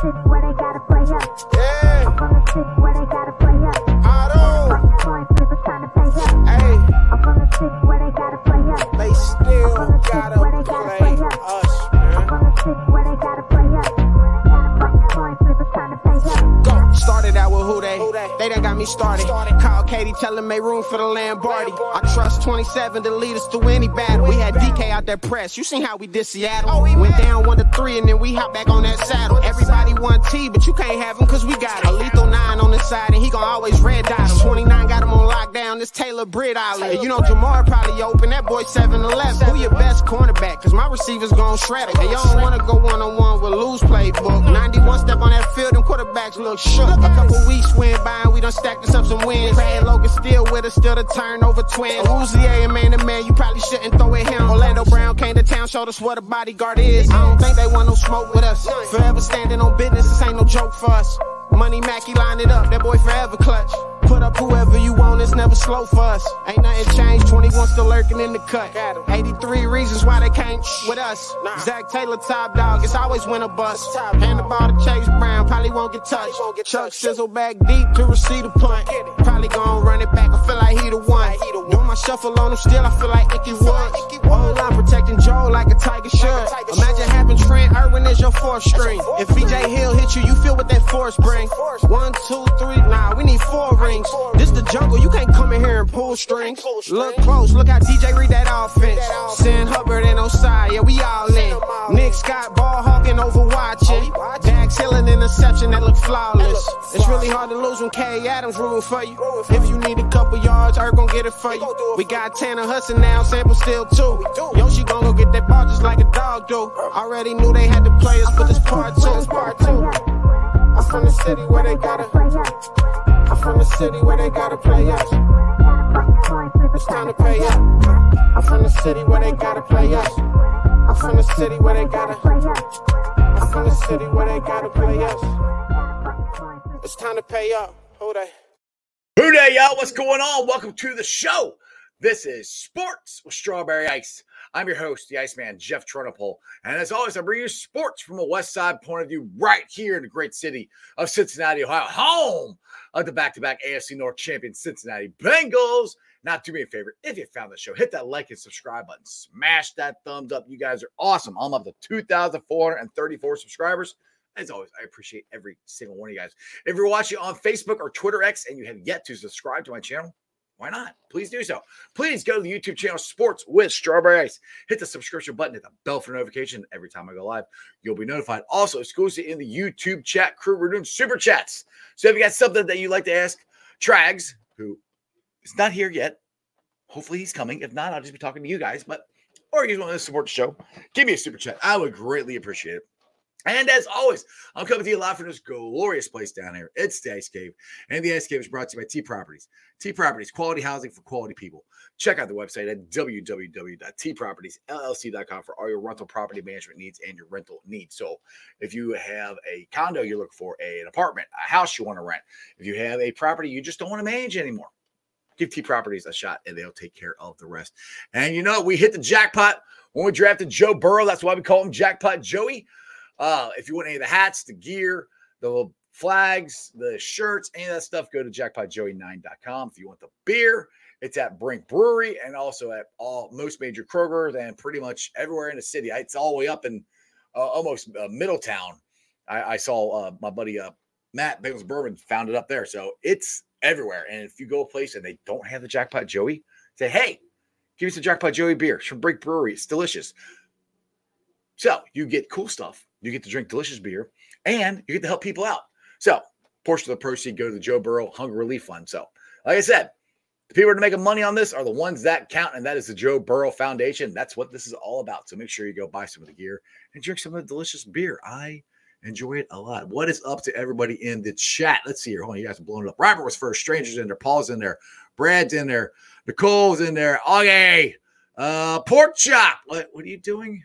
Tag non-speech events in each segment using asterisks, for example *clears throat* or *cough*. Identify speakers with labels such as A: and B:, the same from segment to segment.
A: city where they gotta play up.
B: Yeah,
A: I'm from the city where they gotta
B: me started. Call Katie, tell him make room for the Lombardi. I trust 27 to lead us through any battle. We had DK out there press. You seen how we did Seattle? Oh, went down one to three and then we hop back on that saddle. Everybody want T, but you can't have him cause we got a lethal nine on the side and he gon' always red dot him. 29 got him on lockdown. This Taylor Britt Island. You know Jamar probably open. That boy 7 11. Who your best cornerback? Cause my receivers gon' shred it. And y'all don't wanna go one on one with loose playbook. 91 step on that field, them quarterbacks look shook. A couple weeks went by and we done stacked us up some wins. Brad Logan still with us, still the turnover twin. Uzier and man to man, you probably shouldn't throw it him. Orlando Brown came to town, showed us what a bodyguard is. I don't think they want no smoke with us. Forever standing on business, this ain't no joke for us. Money Mackey line it up, that boy forever clutch. Put up whoever you want, it's never slow for us. Ain't nothing changed, 21 still lurking in the cut. 83 reasons why they can't with us. Zach Taylor top dog, it's always win a bust. Hand the ball to Chase Brown, probably won't get touched. Chuck sizzle back deep to receive the punt. Probably gon' run it back, I feel like he the one. Doing my shuffle on him still, I feel like Ickey Woods. Whole line protecting Joe like a tiger should. Imagine having Trent Irwin as your fourth string. If BJ Hill hit you, you feel what that force bring. One, two, three, nah, we need four rings. This the jungle, you can't come in here and pull strings. Look close, look how DJ read that offense. Send Hubbard and Ossai, yeah, we all in. Nick Scott ball hawking over watching. Dax Hill an interception that look flawless. It's really hard to lose when K Adams rule for you. If you need a couple yards, Earth gon' get it for you. We got Tanner Hudson now, Sample still too. Yoshi gon' go get that ball just like a dog do. Already knew they had the players, but this part two, part two. I'm from the city where they gotta. I'm from the city where they gotta play us. It's time to pay up. I'm from the city where they gotta play us. I'm from the city where they gotta. I'm from the city where they gotta play us. It's time to pay up. Who they?
C: Who Dey, y'all? What's going on? Welcome to the show. This is Sports with Strawberry Ice. I'm your host, the Iceman, Jeff Trunapole. And as always, I bring you sports from a West Side point of view right here in the great city of Cincinnati, Ohio, home of the back to back AFC North champion Cincinnati Bengals. Now, do me a favor if you found the show, hit that like and subscribe button, smash that thumbs up. You guys are awesome. I'm up to 2,434 subscribers. As always, I appreciate every single one of you guys. If you're watching on Facebook or Twitter X and you have yet to subscribe to my channel, why not? Please do so. Please go to the YouTube channel Sports with Strawberry Ice. Hit the subscription button, hit the bell for notification. Every time I go live, you'll be notified. Also, exclusive in the YouTube chat crew, we're doing super chats. So if you got something that you'd like to ask Trags, who is not here yet, hopefully he's coming. If not, I'll just be talking to you guys. But or you want to support the show, give me a super chat. I would greatly appreciate it. And as always, I'm coming to you live from this glorious place down here. It's the Ice Cave. And the Ice Cave is brought to you by T Properties. T Properties, quality housing for quality people. Check out the website at www.tpropertiesllc.com for all your rental property management needs and your rental needs. So if you have a condo you're looking for, an apartment, a house you want to rent, if you have a property you just don't want to manage anymore, give T Properties a shot and they'll take care of the rest. And you know, we hit the jackpot when we drafted Joe Burrow. That's why we call him Jackpot Joey. Uh, if you want any of the hats, the gear, the flags, the shirts, any of that stuff, go to jackpotjoey9.com. If you want the beer, it's at Brink Brewery and also at all most major Kroger's and pretty much everywhere in the city. It's all the way up in uh, almost uh, Middletown. I, I saw uh, my buddy uh, Matt Bengals Bourbon found it up there, so it's everywhere. And if you go a place and they don't have the Jackpot Joey, say, "Hey, give me some Jackpot Joey beer it's from Brink Brewery. It's delicious." So you get cool stuff. You get to drink delicious beer, and you get to help people out. So portion of the proceeds go to the Joe Burrow Hunger Relief Fund. So, like I said, the people that are making money on this are the ones that count, and that is the Joe Burrow Foundation. That's what this is all about. So make sure you go buy some of the gear and drink some of the delicious beer. I enjoy it a lot. What is up to everybody in the chat? Let's see here. Hold on, you guys are blowing up. Robert was first. Strangers in there. Paul's in there. Brad's in there. Nicole's in there. Okay. Uh, pork chop. What, what are you doing?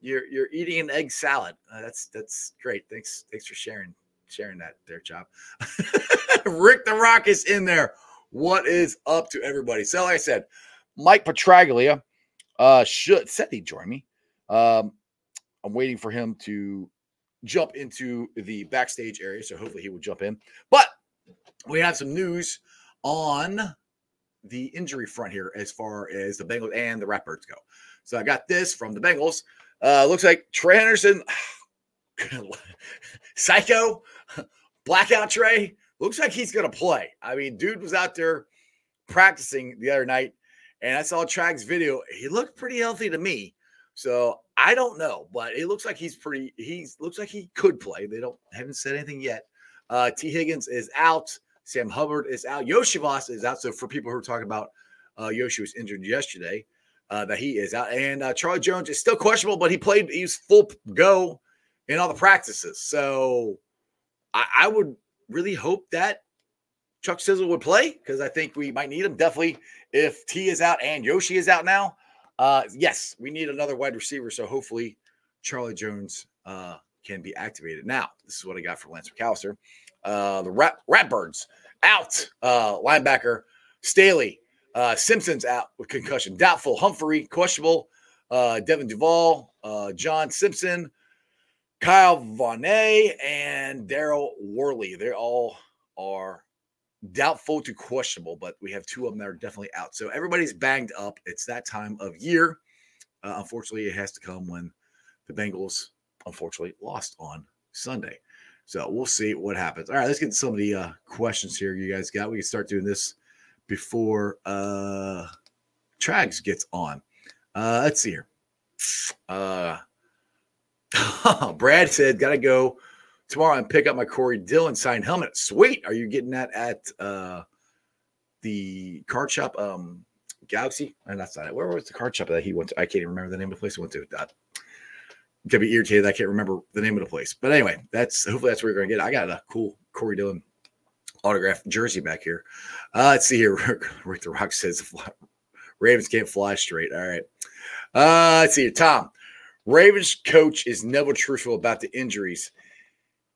C: You're you're eating an egg salad. Uh, that's that's great. Thanks thanks for sharing sharing that there, Chop. *laughs* Rick the Rock is in there. What is up to everybody? So like I said, Mike Petraglia uh should said he'd join me. Um, I'm waiting for him to jump into the backstage area, so hopefully he will jump in. But we have some news on the injury front here as far as the Bengals and the Ratbirds go. So I got this from the Bengals. Uh, looks like Trey Hendrickson, *sighs* Psycho, Blackout Trey, looks like he's to play. I mean, dude was out there practicing the other night, and I saw Trag's video. He looked pretty healthy to me. So I don't know, but it looks like he's pretty. He looks like he could play. They don't haven't said anything yet. Uh, T. Higgins is out. Sam Hubbard is out. Iosivas is out. So for people who are talking about uh, Yoshi was injured yesterday, uh, that he is out, and uh, Charlie Jones is still questionable, but he played. He was full go in all the practices. So I, I would really hope that Chuck Sizzle would play because I think we might need him. Definitely if T is out and Yoshi is out now. Uh, yes, we need another wide receiver. So hopefully Charlie Jones uh, can be activated. Now, this is what I got for Lance McAlister. Uh, the Rat Ratbirds out. Uh, linebacker Staley. Uh, Simpson's out with concussion. Doubtful. Humphrey questionable. Uh, Devin Duvall. Uh, John Simpson. Kyle Van Noy and Daryl Worley. They all are doubtful to questionable, but we have two of them that are definitely out. So everybody's banged up. It's that time of year. Uh, unfortunately, it has to come when the Bengals, unfortunately, lost on Sunday. So we'll see what happens. All right, let's get some of the uh, questions here you guys got. We can start doing this before uh Trags gets on. Uh let's see here. Uh *laughs* Brad said, gotta go tomorrow and pick up my Corey Dillon signed helmet. Sweet. Are you getting that at uh the card shop? Um Galaxy? And that's not it. Where was the card shop that he went to? I can't even remember the name of the place he went to. That could be irritated. I can't remember the name of the place. But anyway, that's hopefully that's where you're gonna get. it. I got a cool Corey Dillon autographed jersey back here. Uh, let's see here. *laughs* Rick the Rock says Ravens can't fly straight. All right. Uh, let's see here. Tom, Ravens coach is never truthful about the injuries.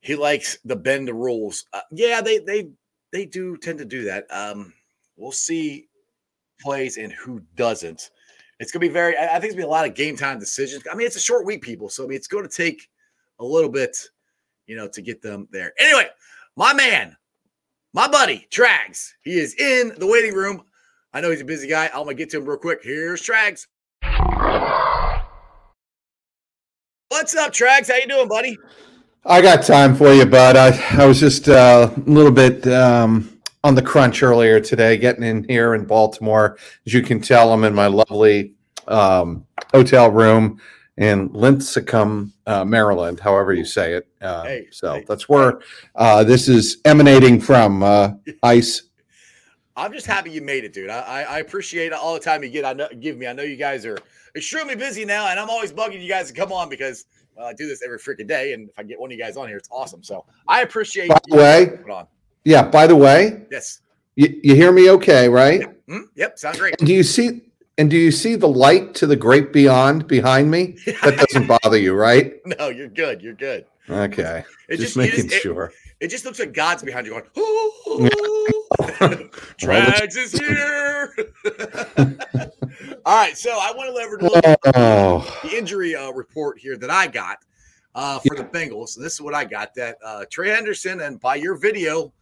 C: He likes to bend the rules. Uh, yeah, they they they do tend to do that. Um, we'll see plays and who doesn't. It's gonna be very. I think it's gonna be a lot of game time decisions. I mean, it's a short week, people. So I mean, it's going to take a little bit, you know, to get them there. Anyway, my man, my buddy Trags. He is in the waiting room. I know he's a busy guy. I'm gonna get to him real quick. Here's Trags. What's up, Trags? How you doing, buddy?
D: I got time for you, bud. I, I was just uh, a little bit um, on the crunch earlier today, getting in here in Baltimore. As you can tell, I'm in my lovely um, hotel room in Linthicum, uh, Maryland, however you say it. Uh,
C: Hey,
D: so
C: hey.
D: that's where uh, this is emanating from. Uh, ice.
C: I'm just happy you made it, dude. I, I, appreciate all the time you get. I know, give me. I know you guys are extremely busy now, and I'm always bugging you guys to come on because well, I do this every freaking day, and if I get one of you guys on here, it's awesome. So I appreciate.
D: By the way-. Yeah. By the way,
C: Yes.
D: you, you hear me okay, right?
C: Hmm? Yep. Sounds great.
D: And do you see? And do you see the light to the great beyond behind me? That doesn't *laughs* bother you, right?
C: no, you're good. You're good.
D: Okay.
C: It
D: just,
C: just,
D: making
C: just- it-
D: sure.
C: It just looks like God's behind you going, oh, Trags *laughs* is here. *laughs* All right. So I want to lever to look
D: Oh,
C: the injury uh, report here that I got uh, for the Bengals. And this is what I got that uh, Trey Hendrickson, and by your video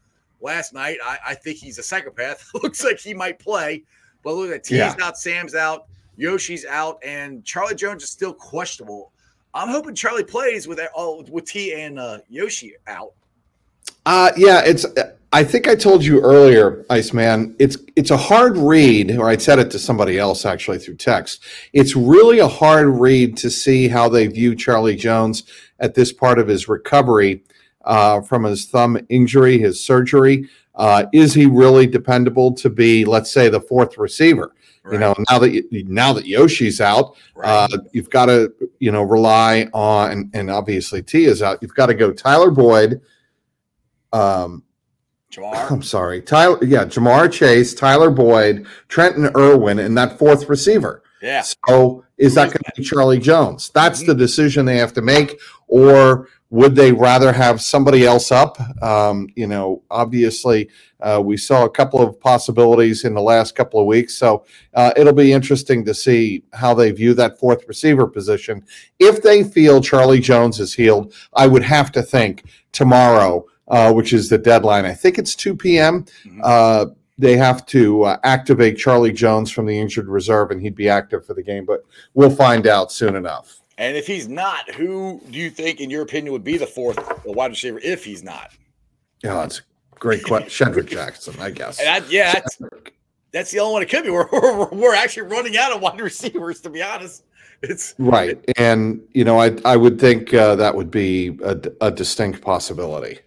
C: last night, I, I think he's a psychopath. Looks like he might play. But look at T's
D: Yeah.
C: out, Sam's out, Yoshi's out, and Charlie Jones is still questionable. I'm hoping Charlie plays with all with T and uh, Yoshi out.
D: uh, yeah. It's. I think I told you earlier, Iceman. It's it's a hard read, or I said it to somebody else actually through text. It's really a hard read to see how they view Charlie Jones at this part of his recovery uh, from his thumb injury, his surgery. Uh, is he really dependable to be, let's say, the fourth receiver? You know, now that you, now that Yoshi's out,
C: right?
D: Uh, you've got to, you know, rely on, and obviously T is out. You've got to go Tyler Boyd. Um,
C: Jamar.
D: I'm sorry, Tyler. Yeah, Jamar Chase, Tyler Boyd, Trenton Irwin, and that fourth receiver.
C: Yeah.
D: So is that going to be Charlie Jones? That's the decision they have to make, or would they rather have somebody else up? Um, you know, obviously, uh, we saw a couple of possibilities in the last couple of weeks. So uh, it'll be interesting to see how they view that fourth receiver position. If they feel Charlie Jones is healed, I would have to think tomorrow, uh, which is the deadline. I think it's 2 p.m.
C: Mhm.
D: Uh, they have to uh, activate Charlie Jones from the injured reserve, and he'd be active for the game. But we'll find out soon enough.
C: And if he's not, who do you think, in your opinion, would be the fourth wide receiver if he's not?
D: Yeah, that's a great question. Shedrick Jackson, I guess.
C: And I, yeah, that's, that's the only one it could be. *laughs* We're, we're, we're actually running out of wide receivers, to be honest. It's
D: Right, and you know, I I would think uh, that would be a, a distinct possibility.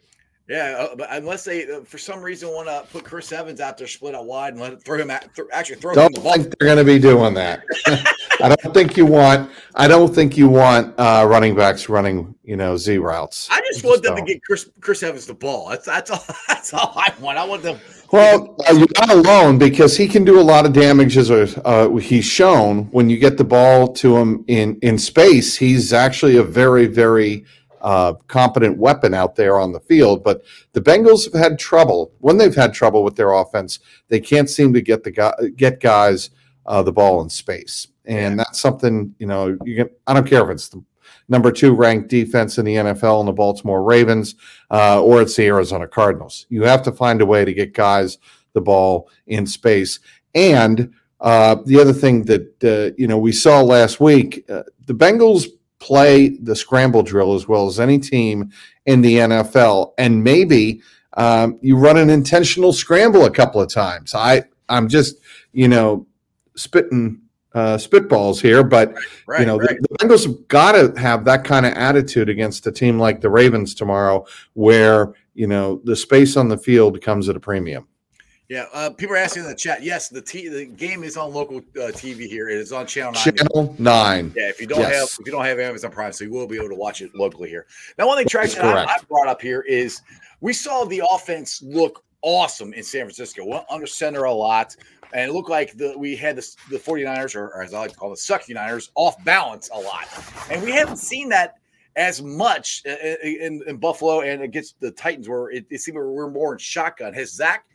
C: Yeah, uh, but unless they uh, for some reason want to put Chris Evans out there, split out wide, and let it, throw him at th- actually throw him
D: Don't
C: the ball.
D: think they're going to be doing that. *laughs* I don't think you want. I don't think you want uh, running backs running, you know, Z routes.
C: I just want them to get Chris Chris Evans the ball. That's that's all. *laughs* That's all I want. I want them.
D: Well, uh, you're not alone because he can do a lot of damage as uh, he's shown when you get the ball to him in, in space. He's actually a very, very uh, competent weapon out there on the field. But the Bengals have had trouble when they've had trouble with their offense. They can't seem to get the guy, get guys uh, the ball in space, and that's something you know. You can I don't care if it's the number two ranked defense in the NFL in the Baltimore Ravens uh, or it's the Arizona Cardinals. You have to find a way to get guys the ball in space. And uh, the other thing that uh, you know we saw last week, uh, the Bengals play the scramble drill as well as any team in the NFL, and maybe um, you run an intentional scramble a couple of times. I I'm just you know spitting uh, spitballs here, but
C: Right,
D: you know,
C: right.
D: the, the Bengals have got to have that kind of attitude against a team like the Ravens tomorrow, where you know the space on the field comes at a premium.
C: Yeah, uh, people are asking in the chat. Yes, the t- the game is on local uh, TV here. It is on channel nine.
D: Channel nine.
C: Yeah, if you don't
D: Yes.
C: have if you don't have Amazon Prime, so you will be able to watch it locally here. Now, one thing
D: That's
C: I. I brought up here is we saw the offense look awesome in San Francisco. Went under center a lot, and it looked like the we had the, the 49ers, or, or as I like to call them, the Suck Uniters, off balance a lot. And we haven't seen that as much uh, in, in Buffalo and against the Titans, where it, it seemed we're more in shotgun. Has Zach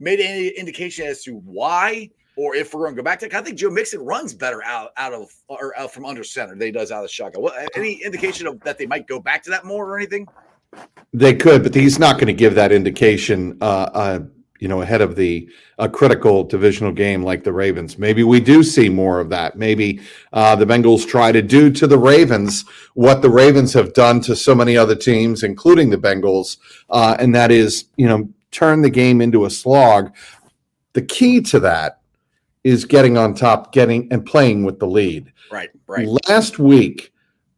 C: made any indication as to why? Or if we're going to go back to, I think Joe Mixon runs better out out of or out from under center than he does out of the shotgun. Any indication of that they might go back to that more or anything?
D: They could, but he's not going to give that indication. Uh, uh, you know, ahead of the a critical divisional game like the Ravens. Maybe we do see more of that. Maybe uh, the Bengals try to do to the Ravens what the Ravens have done to so many other teams, including the Bengals, uh, and that is, you know, turn the game into a slog. The key to that is getting on top, getting and playing with the lead.
C: Right, right.
D: Last week,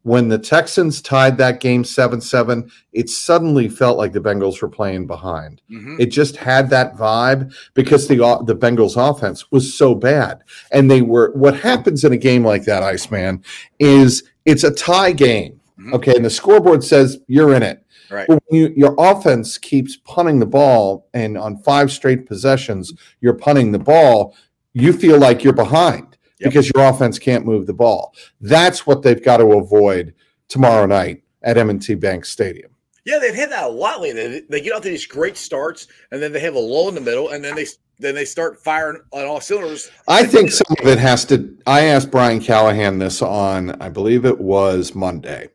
D: when the Texans tied that game 7 7, it suddenly felt like the Bengals were playing behind.
C: Mhm.
D: It just had that vibe because the the Bengals offense was so bad. And they were what happens in a game like that, Iceman, is it's a tie game.
C: Mhm.
D: Okay. And the scoreboard says you're in it.
C: Right.
D: You, your offense keeps punting the ball, and on five straight possessions, you're punting the ball, you feel like you're behind
C: Yep.
D: because your offense can't move the ball. That's what they've got to avoid tomorrow night at M&T Bank Stadium.
C: Yeah, they've had that a lot lately. They, they get out to these great starts, and then they have a lull in the middle, and then they then they start firing on all cylinders.
D: I think some of it has to. I asked Brian Callahan this on, I believe it was Monday,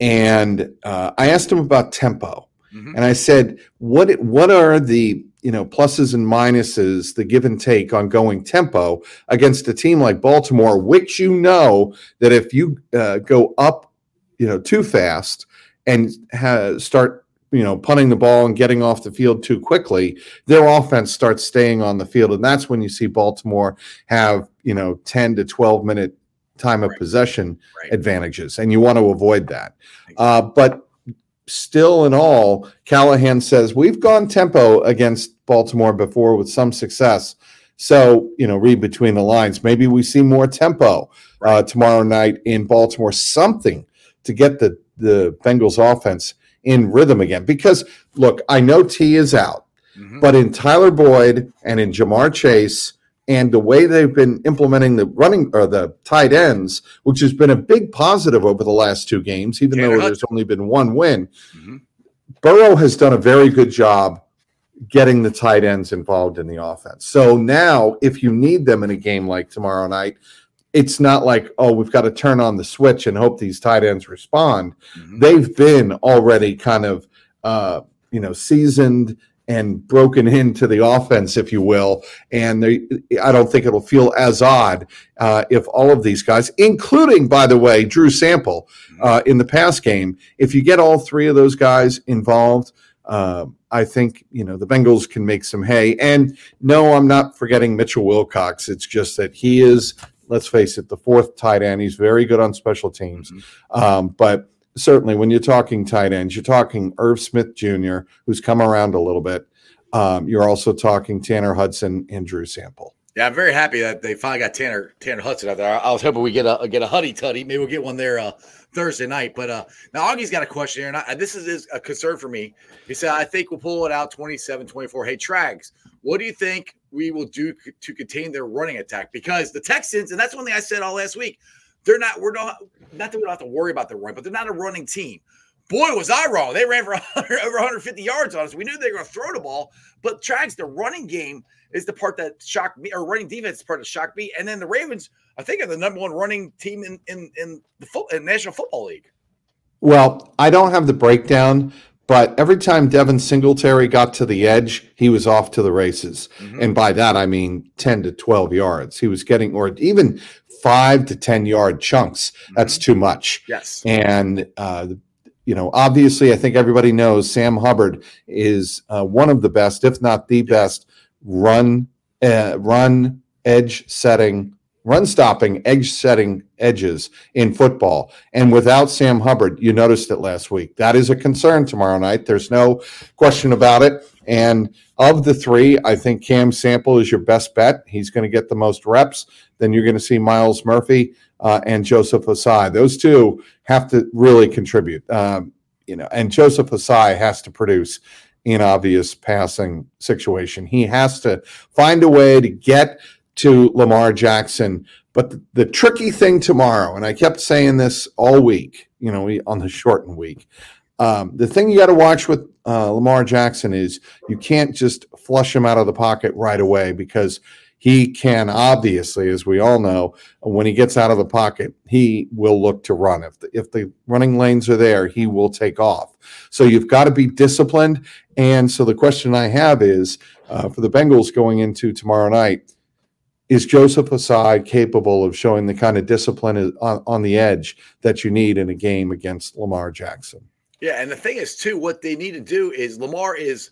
D: and uh, I asked him about tempo,
C: Mhm.
D: and I said, "What what are the you know pluses and minuses, the give and take on going tempo against a team like Baltimore, which you know that if you uh, go up, you know, too fast and ha- start." You know, punting the ball and getting off the field too quickly, their offense starts staying on the field, and that's when you see Baltimore have you know 10 to 12 minute time of
C: Right.
D: possession
C: Right.
D: advantages and you want to avoid that uh, but still in all callahan says we've gone tempo against baltimore before with some success so you know read between the lines maybe we see more tempo uh, tomorrow night in baltimore something to get the the bengals offense in rhythm again because look i know t is out
C: Mhm.
D: but in Tyler Boyd and in Jamar Chase, and the way they've been implementing the running or the tight ends, which has been a big positive over the last two games, even
C: Tanner
D: though
C: Hudson.
D: there's only been one win.
C: Mhm.
D: Burrow has done a very good job getting the tight ends involved in the offense. So now, if you need them in a game like tomorrow night, it's not like, oh, we've got to turn on the switch and hope these tight ends respond.
C: Mhm.
D: They've been already kind of, uh, you know, seasoned and broken into the offense, if you will. And they, I don't think it'll feel as odd uh, if all of these guys, including, by the way, Drew Sample uh, in the past game, if you get all three of those guys involved, uh, I think you know the Bengals can make some hay. And no, I'm not forgetting Mitchell Wilcox. It's just that he is, let's face it, the fourth tight end. He's very good on special teams, um, but certainly when you're talking tight ends, you're talking Irv Smith Jr., who's come around a little bit. Um, you're also talking Tanner Hudson and Drew Sample.
C: Yeah, I'm very happy that they finally got Tanner Tanner Hudson out there. I, I was hoping we get a get a Huddy Tuddy. Maybe we'll get one there uh, Thursday night. But uh, now Augie's got a question here, and I, this is, is a concern for me. He said, "I think we'll pull it out 27-24." Hey, Trags, what do you think we will do to contain their running attack? Because the Texans, and that's one thing I said all last week, they're not. We're not. Not that we don't have to worry about the run, but they're not a running team. Boy, was I wrong. They ran for *laughs* 100, over 150 yards on us. We knew they were going to throw the ball, but Trags, the running game is the part that shocked me, or running defense is part that shocked me. And then the Ravens, I think, are the number one running team in in in the foot, in National Football League.
D: Well, I don't have the breakdown, but every time Devin Singletary got to the edge, he was off to the races.
C: Mhm.
D: And by that, I mean 10 to 12 yards. He was getting, or even five to 10 yard chunks. That's too much.
C: Yes.
D: And, uh, you know, obviously, I think everybody knows Sam Hubbard is uh, one of the best, if not the best, run, uh, run edge setting, run stopping, edge setting edges in football. And without Sam Hubbard, you noticed it last week. That is a concern tomorrow night. There's no question about it. And of the three, I think Cam Sample is your best bet. He's going to get the most reps. Then you're going to see Myles Murphy uh, and Joseph Ossai. Those two have to really contribute. Um, you know, and Joseph Ossai has to produce in obvious passing situation. He has to find a way to get to Lamar Jackson. But the, the tricky thing tomorrow, and I kept saying this all week, you know, we- on the shortened week. Um, the thing you got to watch with uh, Lamar Jackson is you can't just flush him out of the pocket right away because he can obviously, as we all know, when he gets out of the pocket, he will look to run. If the, if the running lanes are there, he will take off. So you've got to be disciplined. And so the question I have is uh, for the Bengals going into tomorrow night, is Joseph Ossai capable of showing the kind of discipline on, on the edge that you need in a game against Lamar Jackson?
C: Yeah, and the thing is too, what they need to do is Lamar is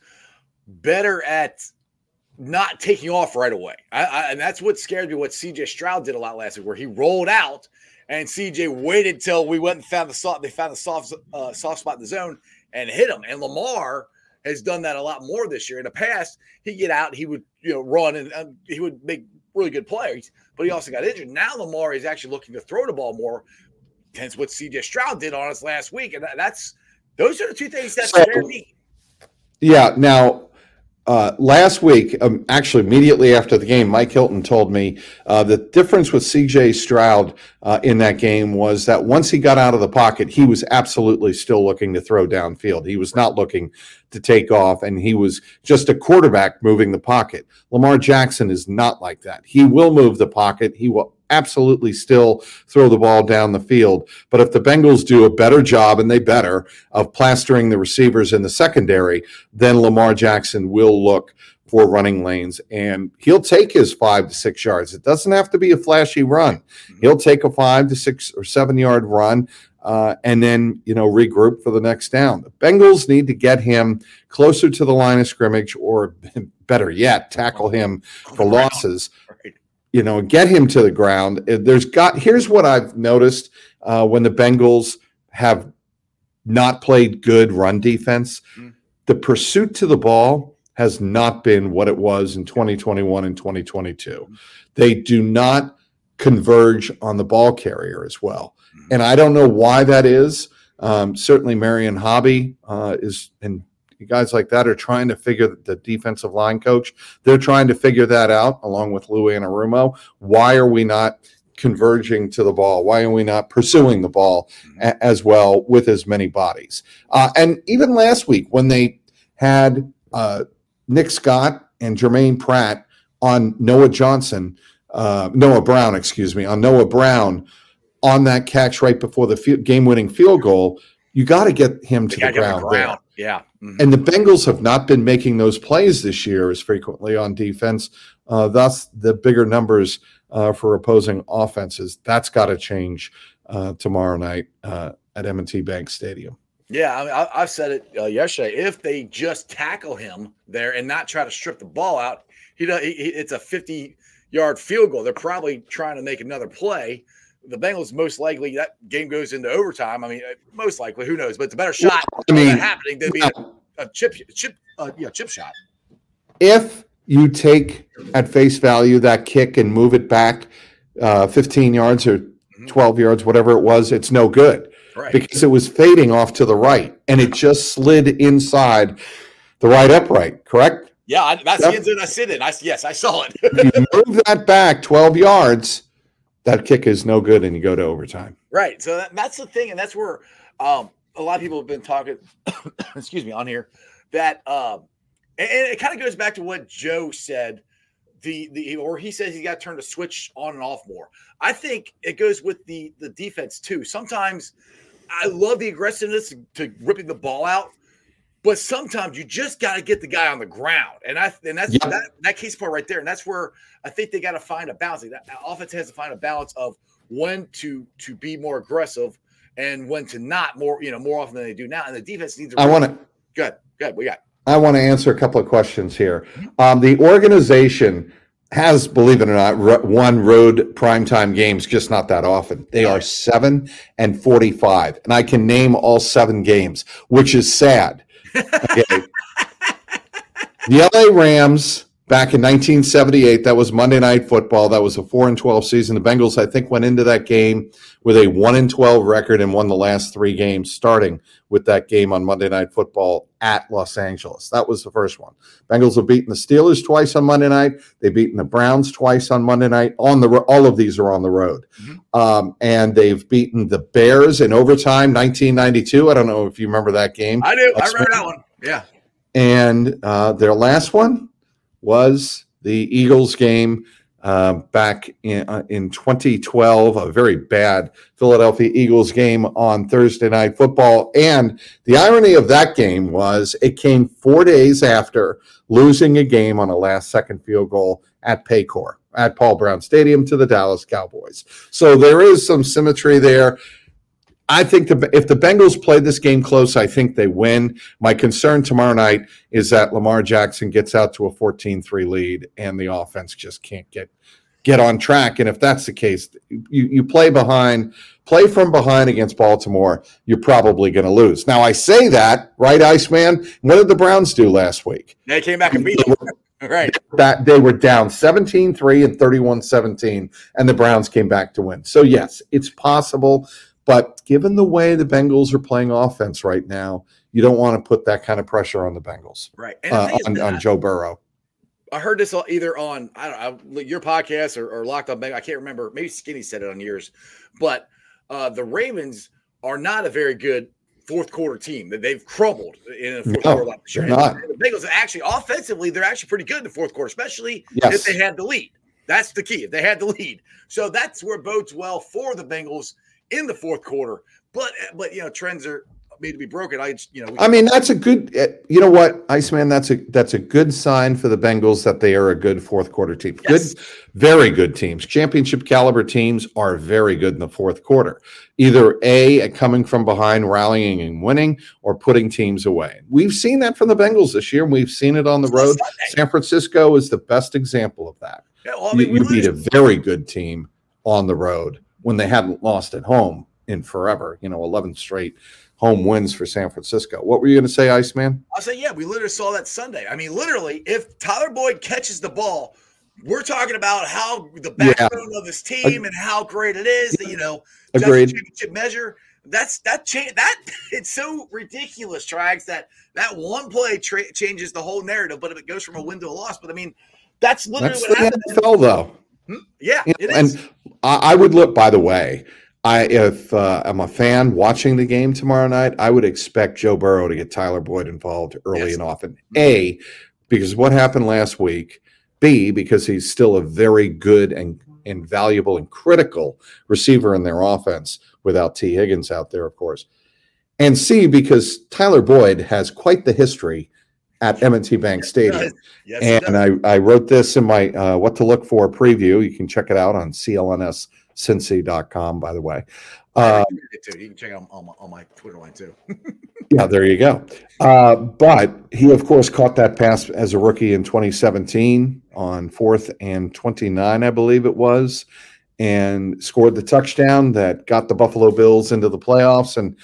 C: better at not taking off right away, I, I, and that's what scared me. What CJ Stroud did a lot last week, where he rolled out, and CJ waited till we went and found the soft. They found the soft uh, soft spot in the zone and hit him. And Lamar has done that a lot more this year. In the past, he'd get out, he would you know run, and um, he would make really good plays, but he also got injured. Now Lamar is actually looking to throw the ball more. Hence what CJ Stroud did on us last week, and that, that's those are the two things that
D: So-
C: me.
D: Yeah. Now, uh, last week, um, actually, immediately after the game, Mike Hilton told me uh, the difference with CJ Stroud uh, in that game was that once he got out of the pocket, he was absolutely still looking to throw downfield. He was not looking to take off, and he was just a quarterback moving the pocket. Lamar Jackson is not like that. He will move the pocket. He will absolutely still throw the ball down the field. But if the Bengals do a better job, and they better, of plastering the receivers in the secondary, then Lamar Jackson will look for running lanes and he'll take his five to six yards. It doesn't have to be a flashy run. He'll take a five to six or seven yard run uh, and then, you know, regroup for the next down. The Bengals need to get him closer to the line of scrimmage or *laughs* better yet, tackle him for losses. You know, get him to the ground. Uh, There's got here's what I've noticed uh, when the Bengals have not played good run defense.
C: Mm.
D: The pursuit to the ball has not been what it was in 2021 and 2022. They do not converge on the ball carrier as well, and I don't know why that is. Um, certainly, Marion Hobby uh, is and guys like that are trying to figure the defensive line coach. They're trying to figure that out along with Lou Anarumo. Why are we not converging to the ball? Why are we not pursuing the ball a- as well with as many bodies? Uh, and even last week when they had uh, Nick Scott and Germaine Pratt on Noah Johnson, uh, Noah Brown, excuse me, on Noah Brown on that catch right before the fi- game-winning field goal. You got to get him to the ground. there.
C: Yeah. Mhm.
D: And the Bengals have not been making those plays this year as frequently on defense. Uh, thus, the bigger numbers uh, for opposing offenses. That's got to change uh, tomorrow night uh, at M&T Bank Stadium.
C: Yeah, I mean, I, I've said it uh, yesterday. If they just tackle him there and not try to strip the ball out, he, he he- it's a fifty-yard field goal. They're probably trying to make another play. The Bengals most likely that game goes into overtime. I mean, uh, most likely, who knows? But it's a better shot
D: I mean,
C: happening than being a, a chip chip uh, yeah chip shot.
D: if you take at face value that kick and move it back uh, 15 yards or 12 yards, whatever it was, it's no good
C: Right.
D: because it was fading off to the right and it just slid inside the right upright, correct?
C: yeah, I, that's
D: Yep.
C: the end zone I sit in. I yes, I saw it.
D: You *laughs* move that back 12 yards, that kick is no good and you go to overtime.
C: Right. So that, that's the thing, and that's where um, a lot of people have been talking. *coughs* excuse me, on here that, um, and, it kind of goes back to what Joe said. The the or he says he's got to turn the switch on and off more. I think it goes with the the defense too. Sometimes I love the aggressiveness to ripping the ball out. But sometimes you just got to get the guy on the ground, and I and that's
D: Yep.
C: that, that case part right there, and that's where I think they got to find a balance. That offense has to find a balance of when to to be more aggressive and when to not more you know more often than they do now. And the defense needs. to
D: I want to
C: good good. We got
D: I want to answer a couple of questions here. Um, the organization has, believe it or not, ro- won road primetime games, just not that often. They are seven and 45, and I can name all seven games, which is sad. Okay. *laughs* the LA Rams back in 1978, that was Monday Night Football. That was a 4 and 12 season. The Bengals, I think, went into that game with a 1 and 12 record and won the last three games, starting with that game on Monday Night Football at Los Angeles. That was the first one. Bengals have beaten the Steelers twice on Monday night. They've beaten the Browns twice on Monday night. On the all of these are on the road,
C: Mhm.
D: um, and they've beaten the Bears in overtime, 1992. I don't know if you remember that game.
C: I do. I remember that one. Yeah.
D: And uh, their last one was the Eagles game uh, back in, uh, in 2012, a very bad Philadelphia Eagles game on Thursday Night Football. And the irony of that game was it came four days after losing a game on a last second field goal at Paycor at Paul Brown Stadium to the Dallas Cowboys. So there is some symmetry there. I think the, if the Bengals play this game close, I think they win. My concern tomorrow night is that Lamar Jackson gets out to a 14-3 lead and the offense just can't get get on track. And if that's the case, you, you play behind, play from behind against Baltimore, you're probably going to lose. Now I say that, right, Iceman? What did the Browns do last week?
C: They came back and beat them. *laughs* right.
D: That they were down 17-3 and 31-17, and the Browns came back to win. So yes, it's possible. But given the way the Bengals are playing offense right now, you don't want to put that kind of pressure on the Bengals,
C: Right. And
D: uh, on, on Joe Burrow.
C: I heard this either on I don't know your podcast or, or Locked On Bengals. I can't remember. Maybe Skinny said it on yours, but uh, the Ravens are not a very good fourth quarter team. That They've crumbled in the fourth
D: No,
C: quarter. This year. The Bengals actually offensively, they're actually pretty good in the fourth quarter, especially
D: Yes.
C: if they had the lead. That's the key. If they had the lead, so that's where bodes well for the Bengals in the fourth quarter. But but you know trends are made to be broken. I you know
D: I mean, that's a good. uh, You know what, Iceman? That's a that's a good sign for the Bengals that they are a good fourth quarter team.
C: Yes.
D: Good, very good teams. Championship caliber teams are very good in the fourth quarter. Either a at coming from behind, rallying and winning, or putting teams away. We've seen that from the Bengals this year. and We've seen it on the road. San Francisco is the best example of that.
C: Yeah, well, I
D: you
C: mean, we
D: you beat a very good team on the road when they hadn't lost at home in forever. You know, 11 straight home wins for San Francisco. What were you going to say, Iceman?
C: I'll say, yeah, we literally saw that Sunday. I mean, literally, if Tyler Boyd catches the ball, we're talking about how the
D: Yeah.
C: of this team and how great it is. That, you know,
D: Agreed.
C: championship measure. That's that change that *laughs* it's so ridiculous, Trags, that that one play tra- changes the whole narrative, but if it goes from a win to a loss, but I mean, that's literally
D: That's
C: what
D: the
C: happened.
D: NFL, though.
C: Yeah,
D: You know,
C: is.
D: and I, I would look. By the way, I if uh, I'm a fan watching the game tomorrow night, I would expect Joe Burrow to get Tyler Boyd involved early
C: Yes.
D: and often. A, because what happened last week. B, because he's still a very good and and valuable and critical receiver in their offense without T. Higgins out there, of course. And C, because Tyler Boyd has quite the history at M&T Bank Stadium.
C: Yes,
D: And. I, I wrote this in my uh, what to look for preview. You can check it out on clnscincy.com, by the way. Uh.
C: You can check it out on my, on my Twitter line too. *laughs*
D: yeah, there you go. Uh, but he, of course, caught that pass as a rookie in 2017 on fourth and 29, I believe it was, and scored the touchdown that got the Buffalo Bills into the playoffs. And,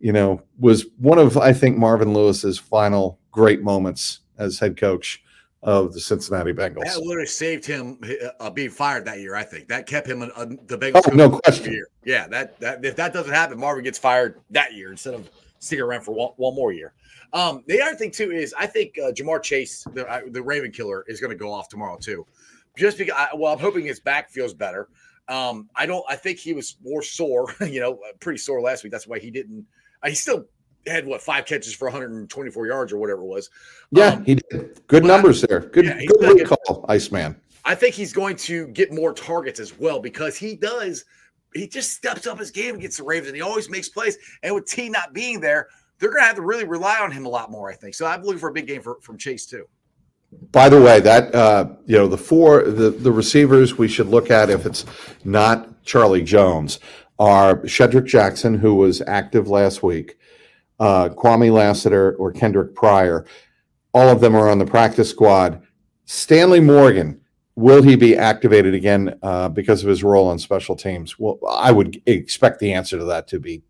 D: you know, was one of, I think, Marvin Lewis's final great moments as head coach of the Cincinnati Bengals.
C: That literally saved him uh, being fired that year. I think that kept him uh, the Bengals.
D: Oh, no question.
C: Year. Yeah, that that if that doesn't happen, Marvin gets fired that year instead of sticking around for one, one more year. Um, the other thing too is I think uh, Jamar Chase, the uh, the Raven killer, is going to go off tomorrow too, just because. I, well, I'm hoping his back feels better. Um, I don't. I think he was more sore. *laughs* You know, pretty sore last week. That's why he didn't. Uh, he still had what five catches for 124 yards or whatever it was.
D: Yeah,
C: Um,
D: he did. Good numbers there. Good,
C: Yeah,
D: good
C: get-
D: recall, Iceman.
C: I think he's going to get more targets as well because he does. He just steps up his game against the Ravens and he always makes plays. And with T not being there, they're going to have to really rely on him a lot more. I think so. I'm looking for a big game for, from Chase too.
D: By the way, that uh, you know the four the the receivers we should look at if it's not Charlie Jones are Shedrick Jackson, who was active last week, uh, Kwamie Lassiter or Kendric Pryor. All of them are on the practice squad. Stanley Morgan, will he be activated again uh, because of his role on special teams? Well, I would expect the answer to that to be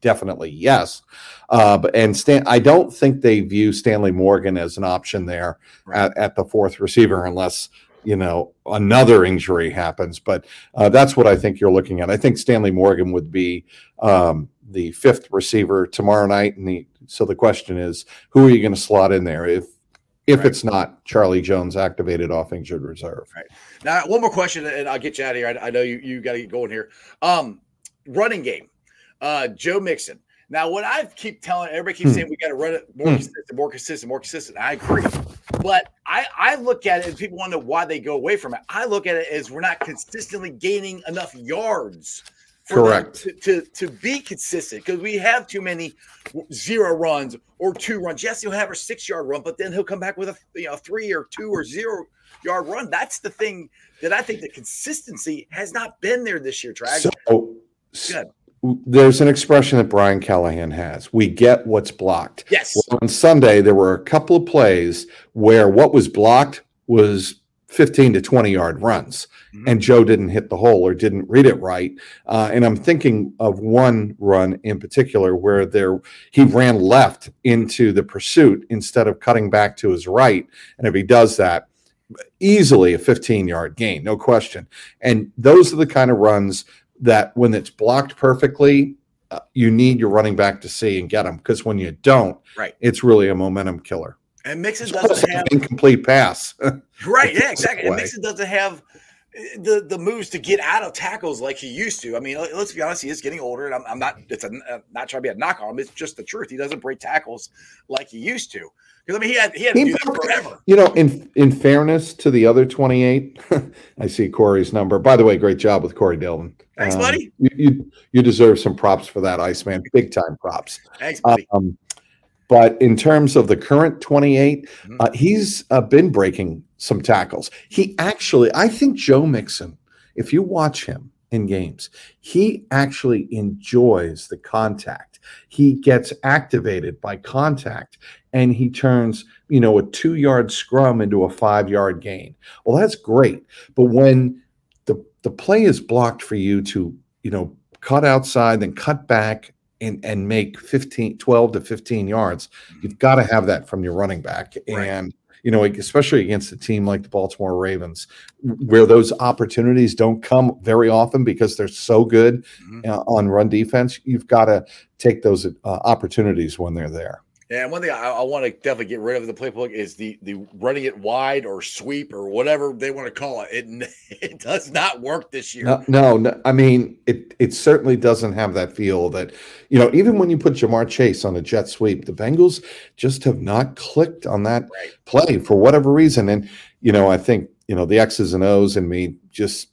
D: definitely yes. Uh, but and Stan, I don't think they view Stanley Morgan as an option there at, at the fourth receiver unless you know another injury happens. But uh, that's what I think you're looking at. I think Stanley Morgan would be um, the fifth receiver tomorrow night. And the, so the question is, who are you going to slot in there if if
C: Right.
D: it's not Charlie Jones activated off injured reserve? Right.
C: Now, one more question, and I'll get you out of here. I, I know you, you got to get going here. Um, running game, uh, Joe Mixon. Now, what I keep telling everybody keeps
D: Hmm.
C: saying we got to run it more
D: Hmm.
C: consistent, more consistent, more consistent. I agree, but I I look at it and people wonder why they go away from it. I look at it as we're not consistently gaining enough yards.
D: Correct.
C: To, to to be consistent because we have too many zero runs or two runs. Yes, he'll have a six yard run, but then he'll come back with a you know three or two or zero yard run. That's the thing that I think the consistency has not been there this year, Drag.
D: So oh, s-
C: Good.
D: there's an expression that Brian Callahan has. We get what's blocked.
C: yes.
D: Well, on Sunday, there were a couple of plays where what was blocked was 15 to 20 yard runs,
C: Mhm.
D: and Joe didn't hit the hole or didn't read it right. Uh, and I'm thinking of one run in particular where there he ran left into the pursuit instead of cutting back to his right. And if he does that, easily a 15 yard gain, no question. And those are the kind of runs that when it's blocked perfectly, uh, you need your running back to see and get them because when you don't,
C: Right.
D: it's really a momentum killer.
C: And Mixon
D: It's
C: doesn't
D: an
C: have
D: incomplete pass. *laughs*
C: right, yeah, exactly. And. Mixon doesn't have eh, the the moves to get out of tackles like he used to. I mean, let- let's be honest, he is getting older, and I'm, I'm not. It's a, uh, not trying to be a knock on him. It's just the truth. He doesn't break tackles like he used to. Because I mean, he had he had
D: He
C: forever.
D: You know, in in fairness to the other 28, *laughs* I see Corey's number. By the way, great job with Corey Dillon.
C: Thanks, buddy.
D: You, you you deserve some props for that, Iceman. Big time props.
C: Thanks, buddy.
D: Um, but in terms of the current 28,
C: Mhm.
D: uh, he's uh, been breaking some tackles. He actually, I think Joe Mixon, if you watch him in games, he actually enjoys the contact. He gets activated by contact and he turns, you know, a two yard scrum into a five yard gain. Well, that's great. But when the, the play is blocked for you to, you know, cut outside, then cut back and, and make 15, 12 to 15 yards, you've got to have that from your running back.
C: Right.
D: And you know, especially against a team like the Baltimore Ravens, where those opportunities don't come very often because they're so good
C: Mhm.
D: uh, on run defense. You've got to take those uh, opportunities when they're there.
C: Yeah, and one thing I, I want to definitely get rid of the playbook is the the running it wide or sweep or whatever they want to call it. It *laughs* it does not work this year.
D: No, no, no, I mean, it it certainly doesn't have that feel that, you know, even when you put Jamar Chase on a jet sweep, the Bengals just have not clicked on that
C: Right.
D: play for whatever reason. And, you know, I think, you know, the X's and O's and me just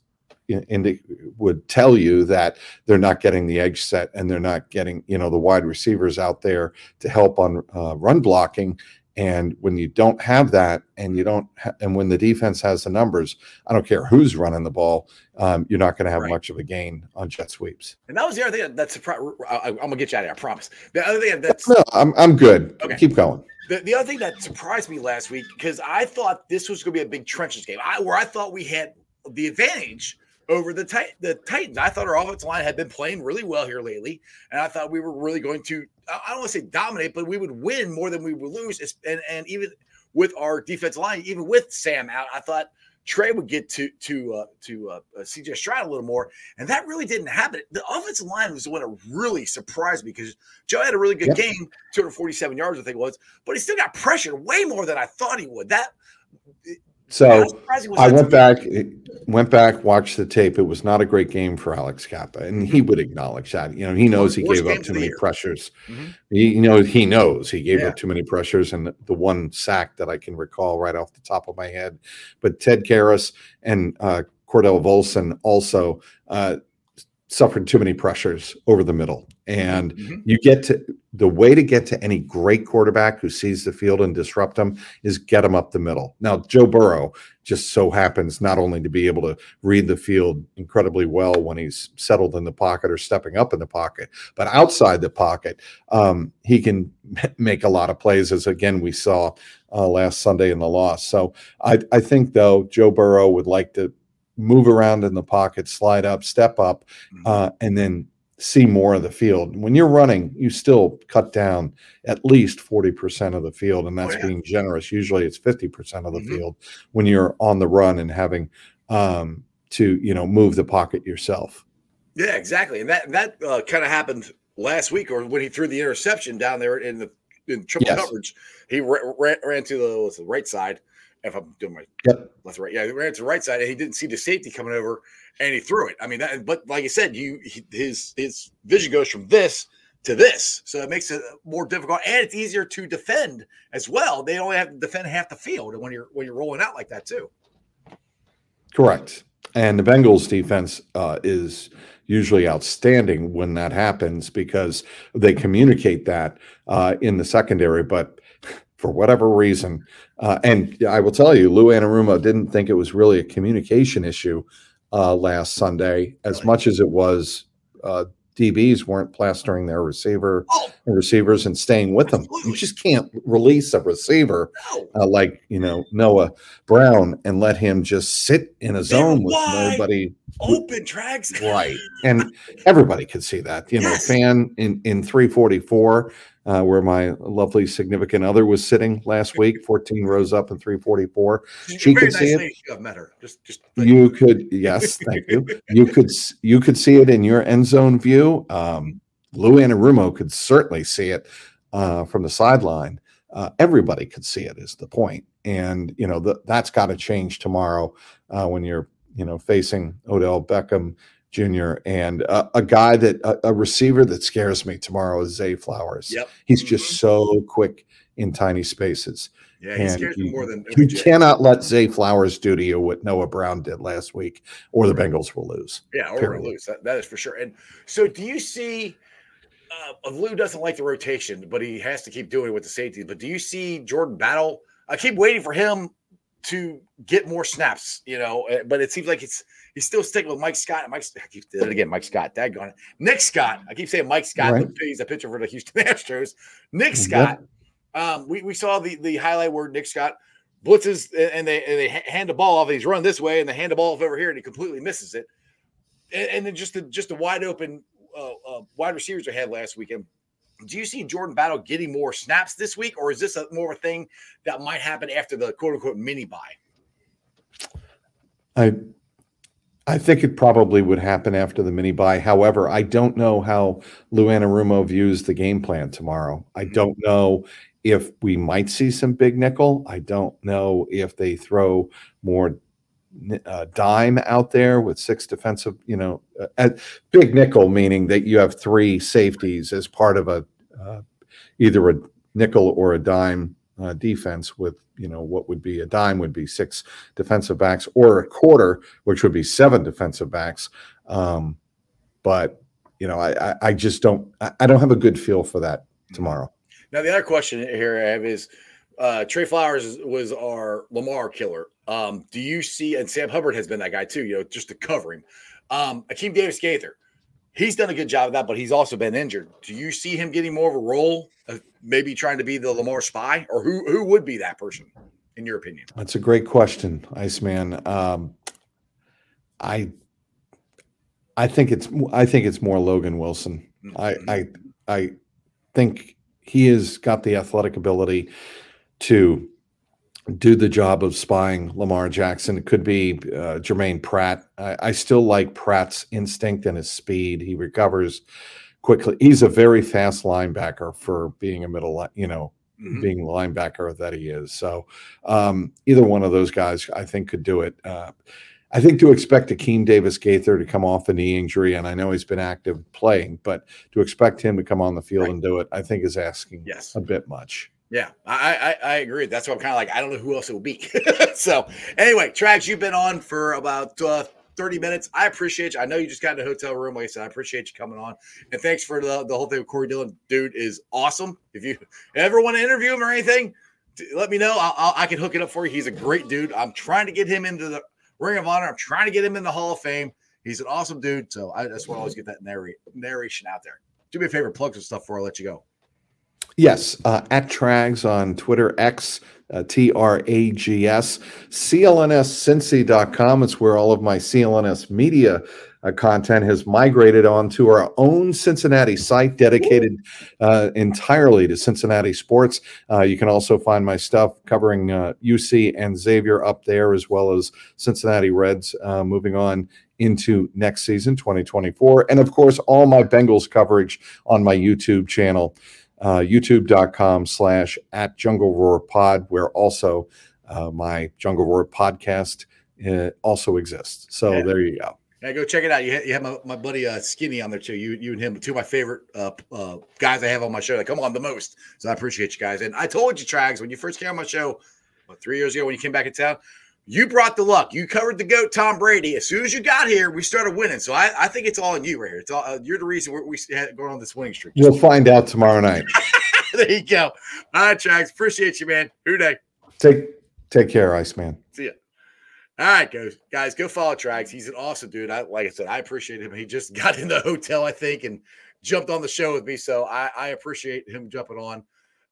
D: indi- would tell you that they're not getting the edge set and they're not getting, you know, the wide receivers out there to help on uh, run blocking. And when you don't have that, and you don't, ha- and when the defense has the numbers, I don't care who's running the ball, um, you're not going to have
C: Right.
D: much of a gain on jet sweeps.
C: And that was the other thing that surprised. I'm gonna get you out of here. I promise. The other thing that's
D: No, I'm I'm good.
C: Okay.
D: Keep going.
C: The, the other thing that surprised me last week because I thought this was going to be a big trenches game, I, where I thought we had the advantage over the tit- the Titans. I thought our offensive line had been playing really well here lately, and I thought we were really going to I don't want to say dominate, but we would win more than we would lose. And and even with our defensive line, even with Sam out, I thought Trey would get to to uh, to uh, uh, CJ Stroud a little more, and that really didn't happen. The offensive line was the one that really surprised me because Joe had a really good
D: Yep.
C: game, 247 yards, I think it was, but he still got pressured way more than I thought he would. That
D: So
C: how surprising was
D: I went back, went back, watched the tape. It was not a great game for Alex Cappa, and he would acknowledge that. You know, he knows he gave up too many pressures.
C: Mhm.
D: He, you know, he knows he gave
C: Yeah.
D: up too many pressures, and the one sack that I can recall right off the top of my head. But Ted Karras and uh, Cordell Volson also uh, suffered too many pressures over the middle, and
C: Mhm.
D: you get to the way to get to any great quarterback who sees the field and disrupt them is get them up the middle. Now, Joe Burrow just so happens not only to be able to read the field incredibly well when he's settled in the pocket or stepping up in the pocket, but outside the pocket, um, he can make a lot of plays, as again we saw uh, last Sunday in the loss. So I, I think though Joe Burrow would like to move around in the pocket, slide up, step up, uh, and then see more of the field. When you're running, you still cut down at least 40% of the field, and that's
C: yeah.
D: being generous. Usually it's 50% of the
C: Mhm.
D: field when you're on the run and having um, to, you know, move the pocket yourself.
C: Yeah, exactly. And that that uh, kind of happened last week, or when he threw the interception down there in the in triple
D: Yes.
C: coverage. He ra- ran, ran to the, the right side. If I'm doing my
D: Yep.
C: left right, yeah, he ran to the right side, and he didn't see the safety coming over, and he threw it. I mean, that, but like I said, you he, his his vision goes from this to this, so it makes it more difficult, and it's easier to defend as well. They only have to defend half the field, when you're when you're rolling out like that too.
D: Correct. And the Bengals defense uh, is usually outstanding when that happens because they communicate that uh, in the secondary. But for whatever reason, uh, and I will tell you, Lou Anarumo didn't think it was really a communication issue uh, last Sunday as much as it was uh, DBs weren't plastering their receiver
C: Oh!
D: receivers and staying with them. You just can't release a receiver uh, like you know Noah Brown and let him just sit in a zone with nobody
C: Open tracks,
D: right. *laughs* And everybody could see that you know
C: Yes.
D: fan in in 344 uh, where my lovely significant other was sitting last week. 14 rows up in 344
C: She's
D: She
C: very
D: could
C: nice
D: see it.
C: I've met her. Just, just
D: you could yes thank you. You could you could see it in your end zone view. Um lou anarumo could certainly see it uh from the sideline. Uh, everybody could see it is the point. And you know th- that's got to change tomorrow uh, when you're you know facing odell beckham jr and uh, a guy that a, a receiver that scares me tomorrow is zay flowers
C: Yep.
D: he's just so quick in tiny spaces
C: Yeah, he
D: and
C: scares me
D: you,
C: more than
D: you cannot let Zay Flowers do to you what Noah Brown did last week, or the Bengals will lose.
C: Yeah, or lose. That, that is for sure. And so, do you see? Uh, Lou doesn't like the rotation, but he has to keep doing it with the safety. But do you see Jordan Battle? I keep waiting for him to get more snaps, you know. uh, But it seems like it's he's still sticking with Mike Scott. Mike, I keep did it again. Mike Scott, daggone it. Nick Scott. I keep saying Mike Scott.
D: Right.
C: He's a pitcher for the Houston *laughs* Astros. Nick
D: Yep.
C: Scott. Um, we, we saw the the highlight where Nick Scott blitzes and they and they hand the ball off. And he's run this way and they hand the ball off over here and he completely misses it. And, and then just the just the wide open uh, uh, wide receivers we had last weekend. Do you see Jordan Battle getting more snaps this week, or is this a more of a thing that might happen after the quote unquote mini bye?
D: I I think it probably would happen after the mini bye. However, I don't know how Lou Anarumo views the game plan tomorrow. I
C: Mhm.
D: don't know if we might see some big nickel. I don't know if they throw more uh, dime out there with six defensive, you know, uh, at big nickel, meaning that you have three safeties as part of a uh, either a nickel or a dime uh, defense with, you know, what would be a dime would be six defensive backs or a quarter, which would be seven defensive backs. Um, but you know, I, I, I just don't I, I don't have a good feel for that tomorrow.
C: Now, the other question here I have is uh, Trey Flowers was our Lamar killer. Um, do you see, and Sam Hubbard has been that guy too, you know, just to cover him. Um, Akeem Davis Gaither, he's done a good job of that, but he's also been injured. Do you see him getting more of a role, of maybe trying to be the Lamar spy, or who who would be that person, in your opinion?
D: That's a great question, Iceman. Um, I I think it's I think it's more Logan Wilson. I
C: Mhm.
D: I I think he has got the athletic ability to do the job of spying Lamar Jackson. It could be uh, Germaine Pratt. I, I still like Pratt's instinct and his speed. He recovers quickly. He's a very fast linebacker for being a middle, li- you know,
C: Mhm.
D: being the linebacker that he is. So um, either one of those guys, I think, could do it. Uh, I think to expect Akeem Davis Gaither to come off a knee injury, and I know he's been active playing, but to expect him to come on the field
C: Right.
D: and do it, I think is asking
C: Yes.
D: a bit much.
C: Yeah, I, I I agree. That's why I'm kind of like I don't know who else it will be. *laughs* so anyway, Trags, you've been on for about uh, 30 minutes. I appreciate you. I know you just got in a hotel room. Like I said, I appreciate you coming on. And thanks for the, the whole thing with Corey Dillon. Dude is awesome. If you *laughs* ever want to interview him or anything, let me know. I'll, I'll, I can hook it up for you. He's a great dude. I'm trying to get him into the Ring of Honor. I'm trying to get him in the Hall of Fame. He's an awesome dude. So I just want to always get that narrate, narration out there. Do me a favor, plug some stuff before I let you go.
D: Yes, uh, at Trags on Twitter, X, uh, T R A G S, CLNSCincy.com. It's where all of my CLNS media uh, content has migrated onto our own Cincinnati site dedicated uh, entirely to Cincinnati sports. Uh, you can also find my stuff covering uh, UC and Xavier up there, as well as Cincinnati Reds uh, moving on into next season, 2024. And of course, all my Bengals coverage on my YouTube channel uh, youtube.com slash at jungle roar pod where also uh, my jungle roar podcast uh, also exists so
C: Yeah.
D: there you go
C: Yeah, go check it out. You have, you have my, my buddy uh, Skinny on there too. You you and him, two of my favorite uh, uh, guys I have on my show. They come on the most, so I appreciate you guys. And I told you, Trags, when you first came on my show, what, three years ago when you came back in town, you brought the luck. You covered the goat, Tom Brady. As soon as you got here, we started winning. So I, I think it's all on you right here. It's all uh, you're the reason we're, we had going on this winning streak.
D: you'll find out tomorrow night *laughs*
C: there you go. All right, Trags, appreciate you, man. Who Dey?
D: take take care iceman
C: See ya. All right, guys, guys, go follow Trags. He's an awesome dude. I like I said, I appreciate him. He just *laughs* got in the hotel, I think, and jumped on the show with me. So I, I appreciate him jumping on.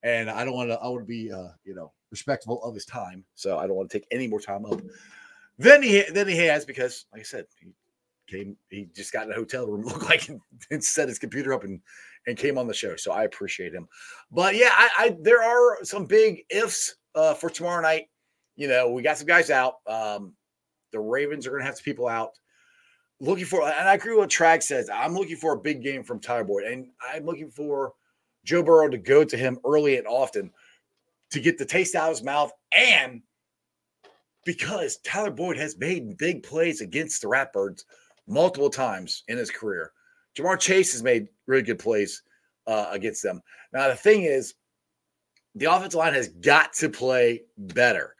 C: And I don't want to, I would be uh, you know, respectful of his time. So I don't want to take any more time up. Then he then he has because, like I said, he came, he just got in a hotel room, *laughs* looked like and set his computer up and and came on the show. So I appreciate him. But yeah, I, I there are some big ifs uh, for tomorrow night you know, we got some guys out. Um, the Ravens are going to have some people out. Looking for, and I agree with what Trag says. I'm looking for a big game from Tyler Boyd, and I'm looking for Joe Burrow to go to him early and often to get the taste out of his mouth, and because Tyler Boyd has made big plays against the Ratbirds multiple times in his career. Ja'Marr Chase has made really good plays uh, against them. Now, the thing is, the offensive line has got to play better.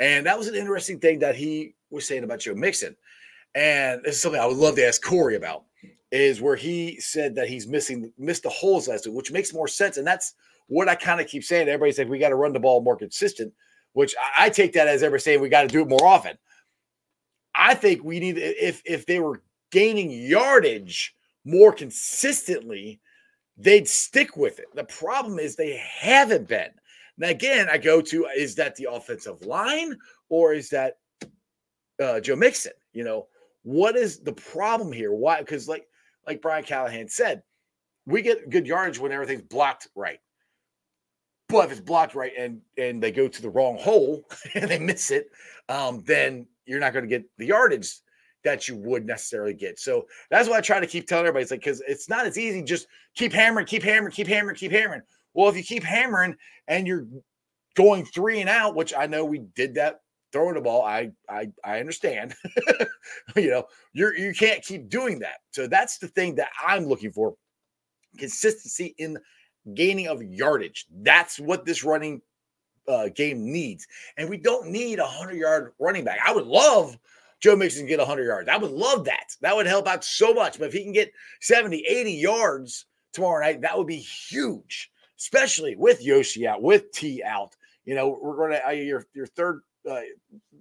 C: And that was an interesting thing that he was saying about Joe Mixon. And this is something I would love to ask Corey about, is where he said that he's missing missed the holes last week, which makes more sense. And that's what I kind of keep saying. Everybody's like, we got to run the ball more consistent, which I, I take that as everybody saying we got to do it more often. I think we need if if they were gaining yardage more consistently, they'd stick with it. The problem is they haven't been. Now, again, I go to is that the offensive line or is that uh, Joe Mixon? You know, what is the problem here? Why? Because like like Brian Callahan said, we get good yardage when everything's blocked right. But if it's blocked right and and they go to the wrong hole *laughs* and they miss it, um, then you're not going to get the yardage that you would necessarily get. So that's why I try to keep telling everybody. It's like because it's not as easy. Just keep hammering, keep hammering, keep hammering, keep hammering. Well, if you keep hammering and you're going three and out, which I know we did that throwing the ball, I I I understand. *laughs* you know, you're you can't keep doing that. So that's the thing that I'm looking for. Consistency in gaining of yardage. That's what this running uh, game needs. And we don't need a 100 yard running back. I would love Joe Mixon to get 100 yards. I would love that. That would help out so much. But if he can get 70, 80 yards tomorrow night, that would be huge, especially with Yoshi out, with T out. You know, we're going to, uh, your, your third uh,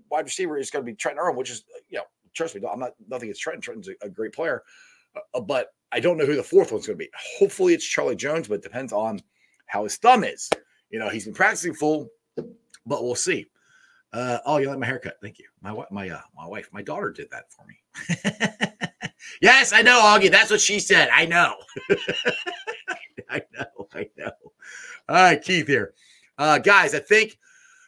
C: wide receiver is going to be Trent Irwin, which is, you know, trust me, I'm not, nothing against Trent. Trenton's a, a great player. Uh, but I don't know who the fourth one's going to be. Hopefully it's Charlie Jones, but it depends on how his thumb is. You know, he's been practicing full, but we'll see. Uh, oh, you like my haircut? Thank you. My my uh, my wife, my daughter did that for me. *laughs* yes, I know, Augie. That's what she said. I know. *laughs* I know. I know. All right, Keith here, uh, guys. I think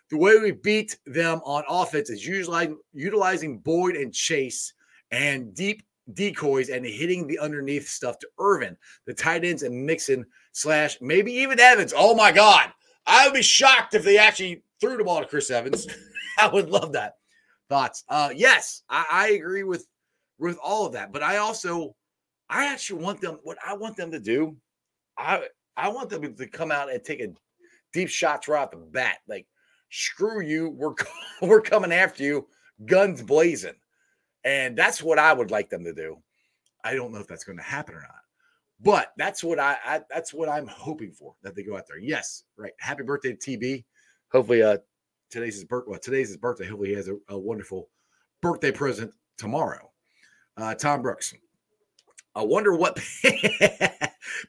C: the way we beat them on offense is usually utilizing Boyd and Chase and deep decoys and hitting the underneath stuff to Irwin, the tight ends, and Mixon slash maybe even Evans. Oh my God. I would be shocked if they actually threw the ball to Chris Evans. *laughs* I would love that. Thoughts? Uh yes, I, I agree with with all of that. But I also I actually want them what I want them to do. I I want them to come out and take a deep shots right off the bat. Like, screw you, we're *laughs* we're coming after you, guns blazing. And that's what I would like them to do. I don't know if that's going to happen or not. But that's what I, I, that's what I'm hoping for that they go out there. Yes, right. Happy birthday to TB. Hopefully uh today's his birthday. Well, today's his birthday. Hopefully he has a, a wonderful birthday present tomorrow. Uh Tom Brooks. I wonder what *laughs*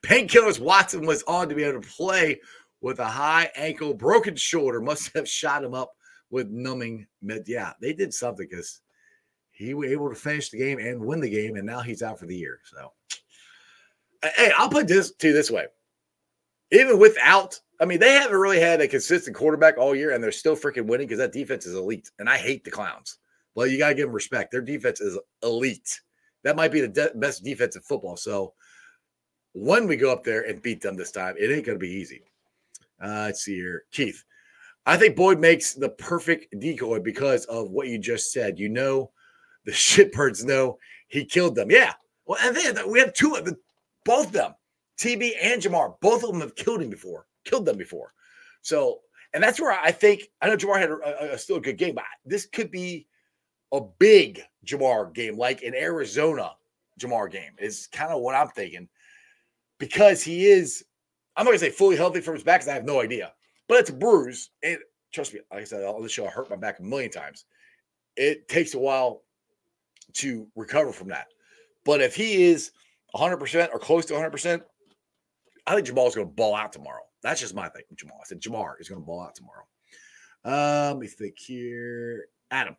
C: painkillers Watson was on to be able to play with a high ankle, broken shoulder. Must have shot him up with numbing med. Yeah, they did something because he was able to finish the game and win the game, and now he's out for the year. So, hey, I'll put this to this way: even without, I mean, they haven't really had a consistent quarterback all year, and they're still freaking winning because that defense is elite. And I hate the clowns. Well, you got to give them respect. Their defense is elite. That might be the de- best defense in football. So, when we go up there and beat them this time, it ain't to be easy. Uh, let's see here, Keith. I think Boyd makes the perfect decoy because of what you just said. You know the shitbirds know he killed them. Yeah. Well, and then we have two of them, both of them, TB and Ja'Marr, Both of them have killed him before, killed them before. So, and that's where I think I know Ja'Marr had a, a, still a good game, but this could be a big Ja'Marr game, like an Arizona Ja'Marr game, is kind of what I'm thinking. Because he is, I'm not gonna say fully healthy from his back, because I have no idea. But it's a bruise. And trust me, like I said, on the show, I hurt my back a million times. It takes a while to recover from that. But if he is 100% or close to 100%, I think Jamal's going to ball out tomorrow. That's just my thing. Jamal. I said Ja'Marr is going to ball out tomorrow. Um, let me think here. Adam.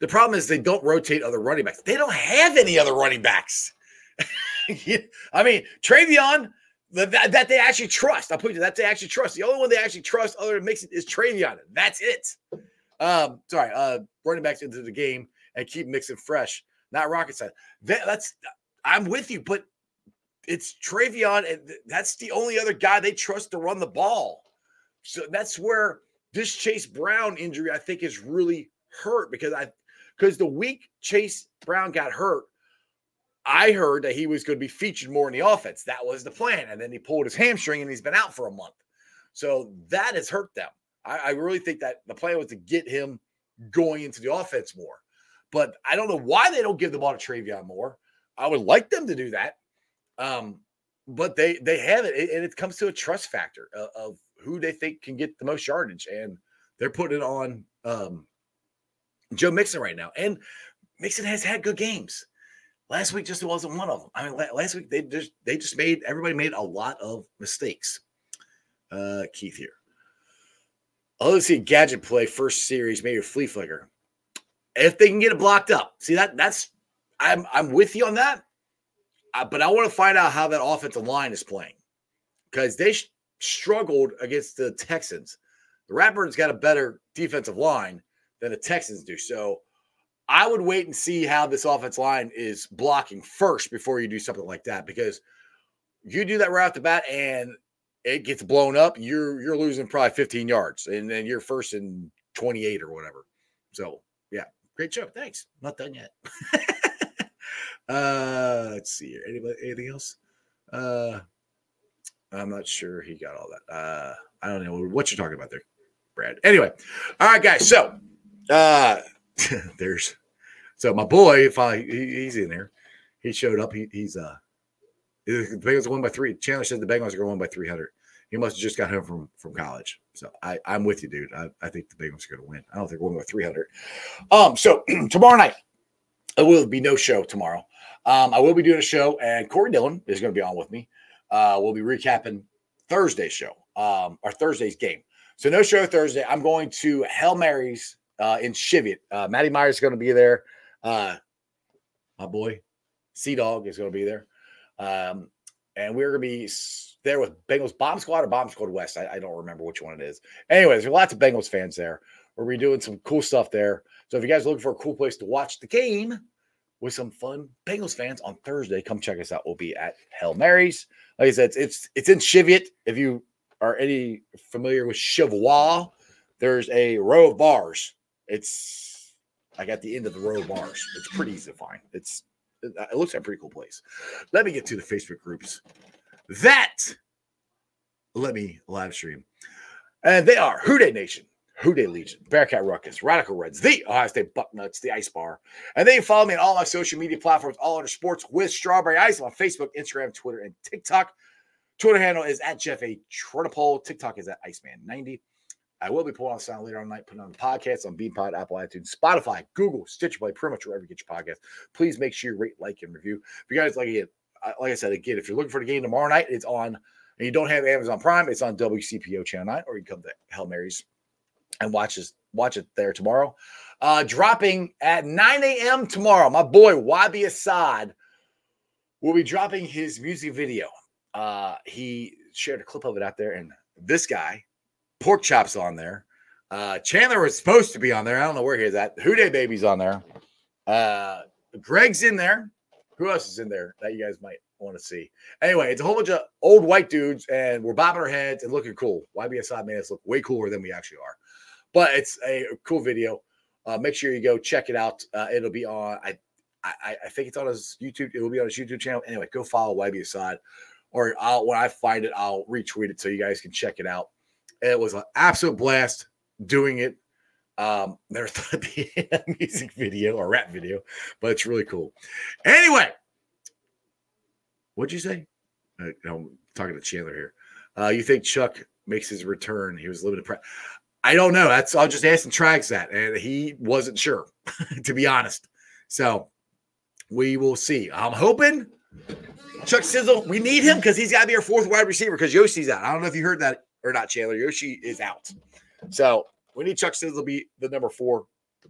C: The problem is they don't rotate other running backs. They don't have any other running backs. *laughs* I mean, Trayveon, that, that, they actually trust. I'll put you that they actually trust. The only one they actually trust other than Mixon is Trayveon. That's it. Um, sorry, uh, running backs into the game and keep Mixon fresh. Not rocket science. That, that's I'm with you, but it's Trayveon, and that's the only other guy they trust to run the ball. So that's where this Chase Brown injury, I think, is really hurt because I because the week Chase Brown got hurt, I heard that he was going to be featured more in the offense. That was the plan. And then he pulled his hamstring and he's been out for a month. So that has hurt them. I, I really think that the plan was to get him going into the offense more. But I don't know why they don't give the ball to Trayveon more. I would like them to do that. Um, but they they have it, and it comes to a trust factor of, of, who they think can get the most yardage, and they're putting it on um, Joe Mixon right now. And Mixon has had good games. Last week just wasn't one of them. I mean, last week they just they just made everybody made a lot of mistakes. Uh, Keith here. Oh, let's see gadget play first series, maybe a flea flicker if they can get it blocked up. See that that's I'm I'm with you on that. uh, but I want to find out how that offensive line is playing because they sh- struggled against the Texans. The Ratbirds got a better defensive line than the Texans do. So I would wait and see how this offensive line is blocking first before you do something like that because you do that right off the bat and it gets blown up, you're you're losing probably 15 yards and then you're first and 28 or whatever. So yeah, great show. Thanks. Not done yet. *laughs* uh let's see here. Anybody anything else? Uh I'm not sure he got all that. Uh I don't know what you're talking about there, Brad. Anyway, all right, guys. So uh *laughs* there's so my boy, finally he, he's in there. He showed up. He, he's uh the Bengals won by three. Chandler said the Bengals are going to by 300. He must have just got home from from college. So I, I'm with you, dude. I, I think the Bengals are going to win. I don't think we're going by 300. Um, so *clears throat* tomorrow night, there will be no show tomorrow. Um, I will be doing a show, and Corey Dillon is going to be on with me. Uh, we'll be recapping Thursday's show, um, our Thursday's game. So no show Thursday. I'm going to Hail Marys uh, in Cheviot. Uh, Matty Myers is going to be there. Uh, my boy, Sea Dog is going to be there. Um, and we're going to be there with Bengals Bomb Squad or Bomb Squad West. I, I don't remember which one it is. Anyways, there's lots of Bengals fans there. We're be doing some cool stuff there. So if you guys are looking for a cool place to watch the game with some fun Bengals fans on Thursday, come check us out. We'll be at Hail Marys. Like I said, it's it's, it's in Cheviot. If you are any familiar with Chevrois, there's a row of bars. It's like at the end of the row of bars. It's pretty easy to find. It's it looks like a pretty cool place. Let me get to the Facebook groups. That let me live stream. And they are Who Dey Nation, Who Dey Legion, Bearcat Ruckus, Radical Reds, the Ohio State Bucknuts, the Ice Bar. And they follow me on all my social media platforms, all under sports with Strawberry Ice on Facebook, Instagram, Twitter, and TikTok. Twitter handle is at Jeff A. Trinopole. TikTok is at Iceman90. I will be pulling on sound later on tonight, putting on the podcast on Beanpod, Apple iTunes, Spotify, Google, Stitcher Play, pretty much wherever you get your podcast. Please make sure you rate, like, and review. If you guys like it, like I said again, if you're looking for the game tomorrow night, it's on, and you don't have Amazon Prime, it's on WCPO Channel 9, or you can come to Hail Marys and watch this, watch it there tomorrow. Uh, dropping at 9 a.m. tomorrow, my boy Wabi Assad will be dropping his music video. Uh, he shared a clip of it out there, and this guy, Pork Chops, on there. Uh, Chandler was supposed to be on there. I don't know where he is at. Who Dey Baby's on there. Uh, Greg's in there. Who else is in there that you guys might want to see? Anyway, it's a whole bunch of old white dudes, and we're bobbing our heads and looking cool. YB Assad made us look way cooler than we actually are. But it's a cool video. Uh, make sure you go check it out. Uh, it'll be on. I, I I think it's on his YouTube. It will be on his YouTube channel. Anyway, go follow YB Assad, or I'll when I find it, I'll retweet it so you guys can check it out. It was an absolute blast doing it. Um, never *laughs* thought it'd be *laughs* a music video or rap video, but it's really cool. Anyway, what'd you say? Uh, I'm talking to Chandler here. Uh, you think Chuck makes his return? He was in pre- I don't know. That's I'll just ask Trags that, and he wasn't sure, *laughs* to be honest. So we will see. I'm hoping Chuck Sizzle. We need him because he's got to be our fourth wide receiver because Yoshi's out. I don't know if you heard that or not, Chandler. Yoshi is out, so we need Chuck Sizzle be the number four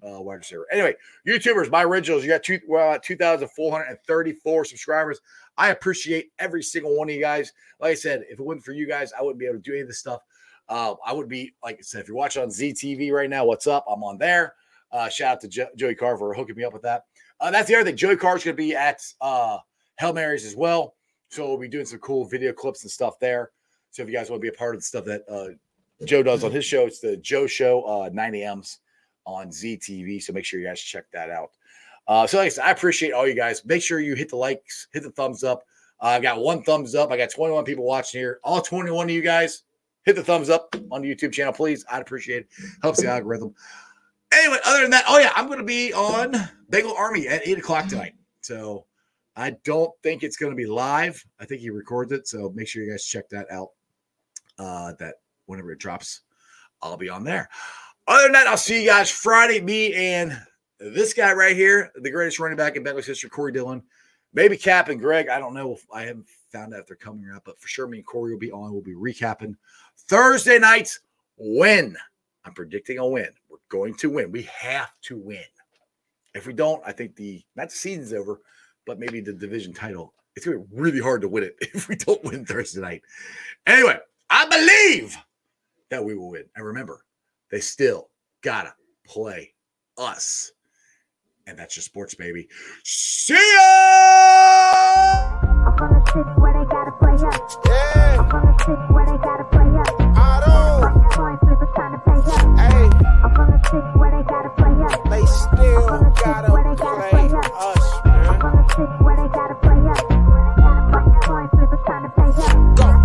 C: uh, wide receiver. Anyway, YouTubers, my originals, you got two, well, 2,434 subscribers. I appreciate every single one of you guys. Like I said, if it wasn't for you guys, I wouldn't be able to do any of this stuff. Uh, I would be, like I said, if you're watching on ZTV right now, what's up? I'm on there. Uh, shout out to jo- Joey Carr for hooking me up with that. Uh, that's the other thing. Joey Carr's going to be at uh, Marys as well. So we'll be doing some cool video clips and stuff there. So if you guys want to be a part of the stuff that uh, Joe does on his show, it's the Joe Show, uh, 9 a.m.s on ZTV. So make sure you guys check that out. Uh, so like I said, I appreciate all you guys. Make sure you hit the likes, hit the thumbs up. Uh, I got one thumbs up. I got 21 people watching here. All 21 of you guys, hit the thumbs up on the YouTube channel, please. I'd appreciate it. Helps the algorithm. Anyway, other than that, oh yeah, I'm going to be on Bagel Army at eight o'clock tonight. So I don't think it's going to be live. I think he records it. So make sure you guys check that out. Uh, that whenever it drops, I'll be on there. Other than that, I'll see you guys Friday. Me and this guy right here, the greatest running back in Bengals history, Corey Dillon. Maybe Cap and Greg. I don't know. If, I haven't found out if they're coming or not, but for sure, me and Corey will be on. We'll be recapping Thursday night's win. I'm predicting a win. We're going to win. We have to win. If we don't, I think the not the season's over, but maybe the division title It's gonna be really hard to win it *laughs* if we don't win Thursday night. Anyway, I believe that we will win. And remember, they still gotta play us. And that's your sports, baby. See ya!
A: I'm from the city where they gotta play us.
B: Yeah,
A: I'm from the city where they gotta play us.
B: I don't.
A: Fucking coin flippers trying to pay us.
B: Hey,
A: I'm from the city where they gotta play us.
B: still gotta play us, man.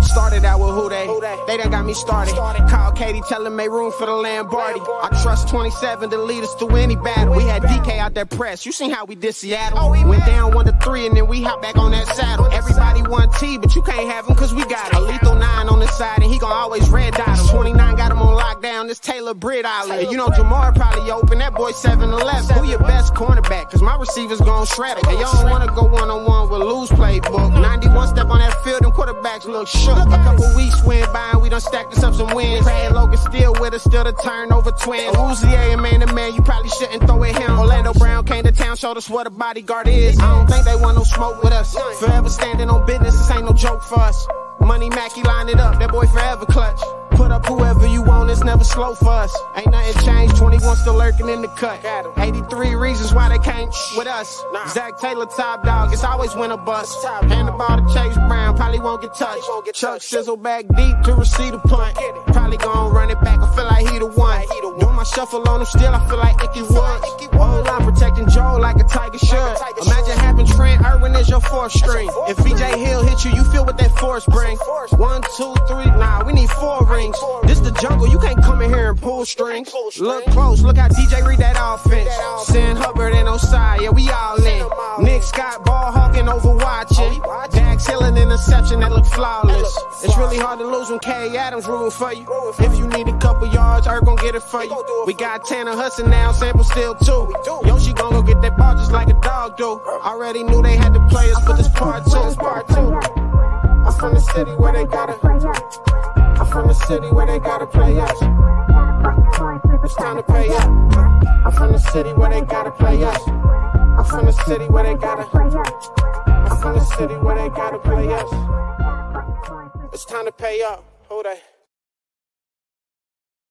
B: Started out with Who Dey? They done got me started. Call Katie, tell him make room for the Lamborghini. I trust 27 to lead us through any battle. We had DK out there press. You seen how we did Seattle? Oh, Went down one to three and then we hop back on that saddle. Everybody want T, but you can't have him cause we got it. A lethal nine on the side and he gon' always red dot him. 29 got him on lockdown. This Taylor Britt Island. You know Ja'Marr probably open. That boy 7 11. Who your best cornerback? Cause my receivers gon' shred it. And y'all don't wanna go one on one with Lou's playbook. 91 step on that field, them quarterbacks look shook. A couple weeks went by and we done stacked us up some wins. Brad Logan still with us, still the turnover twin. Uzi A, man to man, you probably shouldn't throw at him. Orlando Brown came to town, showed us what a bodyguard is. I don't think they want no smoke with us. Forever standing on business, this ain't no joke for us. Money Mackey line it up, that boy forever clutch. Put up whoever you want, it's never slow for us. Ain't nothing changed, 21 still lurking in the cut. 83 reasons why they can't with us. Zac Taylor, top dog, it's always win a bust. Hand the ball to Chase Brown, probably won't get touched. Chuck sizzle back deep to receive the punt. Probably gon' run it back, I feel like he the one. Doing my shuffle on him still, I feel like Ickey Woods. Whole line protecting Joe like a tiger should. Imagine having Trent Irwin as your fourth string. If BJ Hill hit you, you feel what that force bring. One, two, three, nah, we need four rings. This the jungle, you can't come in here and pull strings. Look close, look how DJ read that offense. Sam Hubbard and Ossai, yeah, we all in. Nick Scott ball hawking over watching. Dax Hill an interception that look flawless. It's really hard to lose when K. Adams rooting for you. If you need a couple yards, Earth gon' get it for you. We got Tanner Hudson now, Sample still too. Yoshi gon' go get that ball just like a dog do. Already knew they had the players, but this part two, part two. I'm from the city where they gotta. I'm from the city where they gotta play us. It's time to pay up. I'm from the city where they gotta play us. I'm from the city where they gotta. I'm from the city where they gotta play us. It's time to pay up. Who Dey?